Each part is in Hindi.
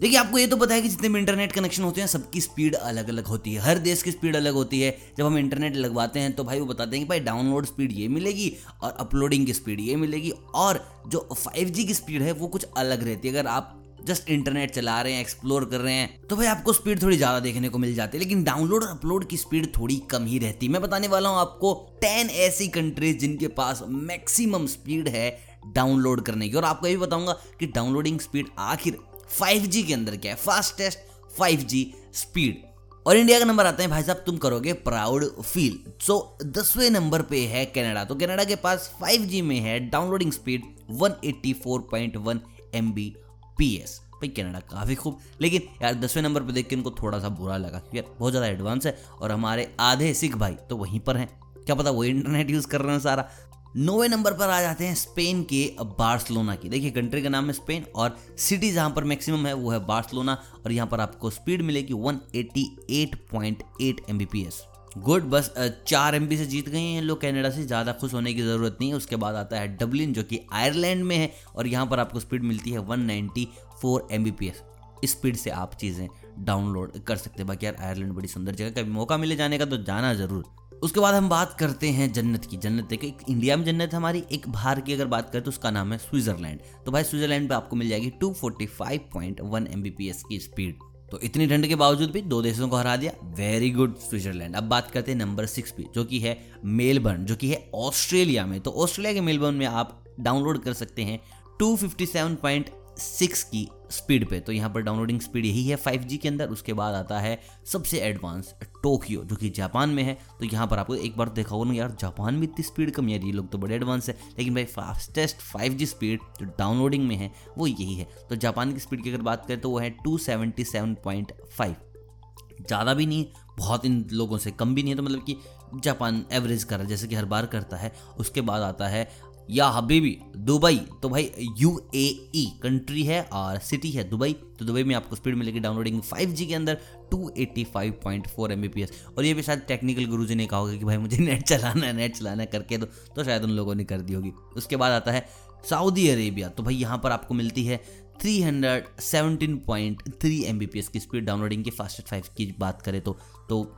देखिए, आपको ये तो पता है कि जितने भी इंटरनेट कनेक्शन होते हैं, सबकी स्पीड अलग अलग होती है। हर देश की स्पीड अलग होती है। जब हम इंटरनेट लगवाते हैं तो भाई वो बताते हैं कि भाई डाउनलोड स्पीड ये मिलेगी और अपलोडिंग की स्पीड ये मिलेगी और जो 5G की स्पीड है, वो कुछ अलग रहती है। अगर आप जस्ट इंटरनेट चला रहे हैं एक्सप्लोर कर रहे हैं तो भाई आपको स्पीड थोड़ी ज़्यादा देखने को मिल जाती है। लेकिन डाउनलोड और अपलोड की स्पीड थोड़ी कम ही रहती है। मैं बताने वाला हूँ आपको टेन ऐसी कंट्रीज़ जिनके पास मैक्सिमम स्पीड है डाउनलोड करने की। और आपको ये भी बताऊँगा कि डाउनलोडिंग स्पीड आखिर 5G के अंदर क्या है? फास्टेस्ट 5G स्पीड और इंडिया का नंबर आता है, भाई साहब, तुम करोगे प्राउड फील सो दसवें नंबर पे है कनाडा तो कनाडा के पास 5G में है डाउनलोडिंग स्पीड 184.1 Mbps. भाई कनाडा काफ़ी खूब. लेकिन यार, दसवें नंबर पे देख के इनको थोड़ा सा बुरा लगा यार, बहुत ज़्यादा एडवांस है और हमारे आधे सिख भाई तो वहीं पर हैं. क्या पता वो इंटरनेट यूज़ कर रहे हैं सारा. नौवे नंबर पर आ जाते हैं स्पेन के बार्सलोना की। देखिए, कंट्री का नाम है स्पेन और सिटी जहाँ पर मैक्सिमम है, वो है बार्सलोना और यहाँ पर आपको स्पीड मिलेगी 188.8 एमबीपीएस गुड, बस चार एम से जीत गए हैं लोग, कनाडा से ज़्यादा खुश होने की ज़रूरत नहीं है। उसके बाद आता है डबलिन, जो कि आयरलैंड में है और यहाँ पर आपको स्पीड मिलती है 194 एमबीपीएस इस स्पीड से आप चीज़ें डाउनलोड कर सकते हैं। बाकी यार, आयरलैंड बड़ी सुंदर जगह कभी मौका मिले जाने का तो जाना ज़रूर। उसके बाद हम बात करते हैं जन्नत की। जन्नत देखिए इंडिया में जन्नत हमारी, एक बाहर की अगर बात करें तो उसका नाम है स्विट्जरलैंड। तो भाई स्विट्जरलैंड पे आपको मिल जाएगी 245.1 एमबीपीएस की स्पीड तो इतनी ठंड के बावजूद भी दो देशों को हरा दिया। Very good Switzerland. अब बात करते हैं नंबर सिक्स पे, जो कि है मेलबर्न, जो कि है ऑस्ट्रेलिया में। तो ऑस्ट्रेलिया के मेलबर्न में आप डाउनलोड कर सकते हैं 257.6 की स्पीड पे। तो यहाँ पर डाउनलोडिंग स्पीड यही है 5G के अंदर। उसके बाद आता है सबसे एडवांस टोक्यो, जो कि जापान में है। तो यहाँ पर आपको एक बार देखा होगा ना यार, जापान में इतनी स्पीड कम यार ये लोग तो बड़े एडवांस है। लेकिन भाई फास्टेस्ट 5G स्पीड जो डाउनलोडिंग में है, वो यही है। तो जापान की स्पीड की अगर बात करें तो वो है टू ज़्यादा भी नहीं, बहुत इन लोगों से कम भी नहीं है। तो मतलब कि जापान एवरेज कर रहा है, जैसे कि हर बार करता है। उसके बाद आता है या हबीबी दुबई तो भाई यू ए कंट्री है और सिटी है दुबई तो दुबई में आपको स्पीड मिलेगी डाउनलोडिंग 5G के अंदर 285.4 Mbps और ये भी शायद टेक्निकल गुरु जी ने कहा होगा कि भाई मुझे नेट चलाना है नेट चलाना है करके दो तो शायद उन लोगों ने कर दी होगी। उसके बाद आता है सऊदी अरेबिया तो भाई यहाँ पर आपको मिलती है 317.3 Mbps की स्पीड डाउनलोडिंग की फास्टेस्ट फाइव की बात करें तो तो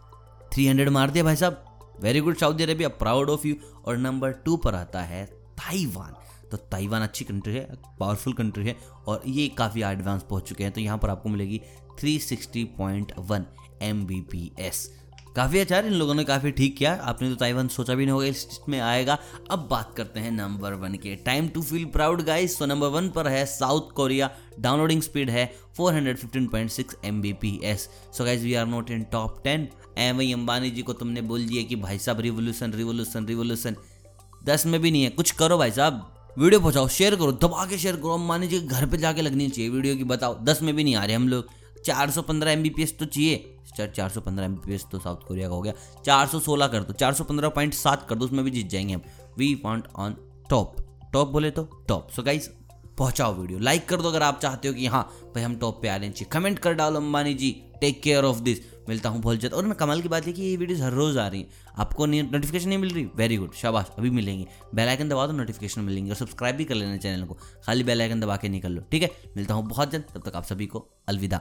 300 मार दिया भाई साहब। Very good Saudi Arabia proud of you और नंबर टू पर आता है ताइवान तो ताइवान अच्छी कंट्री है पावरफुल कंट्री है और ये काफ़ी एडवांस पहुँच चुके हैं तो यहाँ पर आपको मिलेगी 360.1 एस काफ़ी अच्छा इन लोगों ने काफ़ी ठीक किया, आपने तो ताइवान सोचा भी नहीं होगा, इस में आएगा। अब बात करते हैं नंबर वन के। Time to feel proud guys तो नंबर वन पर है साउथ कोरिया डाउनलोडिंग स्पीड है 415.6 S so guys we are not in top ten M वही अंबानी जी को तुमने बोल दिया कि भाई साहब रिवोल्यूशन रिवोल्यूशन रिवोल्यूशन दस में भी नहीं है। कुछ करो भाई साहब। वीडियो पहुंचाओ शेयर करो दबा के शेयर करो मान लीजिए घर पे जाके लगनी चाहिए वीडियो की, बताओ। दस में भी नहीं आ रहे हम लोग। चार सौ पंद्रह एम तो चाहिए। चार सौ पंद्रह एम तो साउथ कोरिया का हो गया। चार सौ सोलह कर दो, चार सौ पंद्रह पॉइंट सात कर दो, उसमें भी जीत जाएँगे हम। We want on top top बोले तो टॉप सो गाइज़ पहुंचाओ वीडियो। लाइक कर दो अगर आप चाहते हो कि हाँ भाई हम टॉप पे आ रहे हैं। कमेंट कर डालो Ambani ji. Take care of this मिलता हूँ बहुत जल्द और मैं कमाल की बात है कि ये वीडियोज़ हर रोज़ आ रही हैं। आपको नोटिफिकेशन नहीं मिल रही? वेरी गुड शाबाश। अभी मिलेंगे। बेल आइकन दबा दो नोटिफिकेशन मिलेंगे। और सब्सक्राइब भी कर लेना चैनल को। खाली बेल आइकन दबा के निकल लो। ठीक है? मिलता हूँ बहुत जल्द तब तक आप सभी को अलविदा।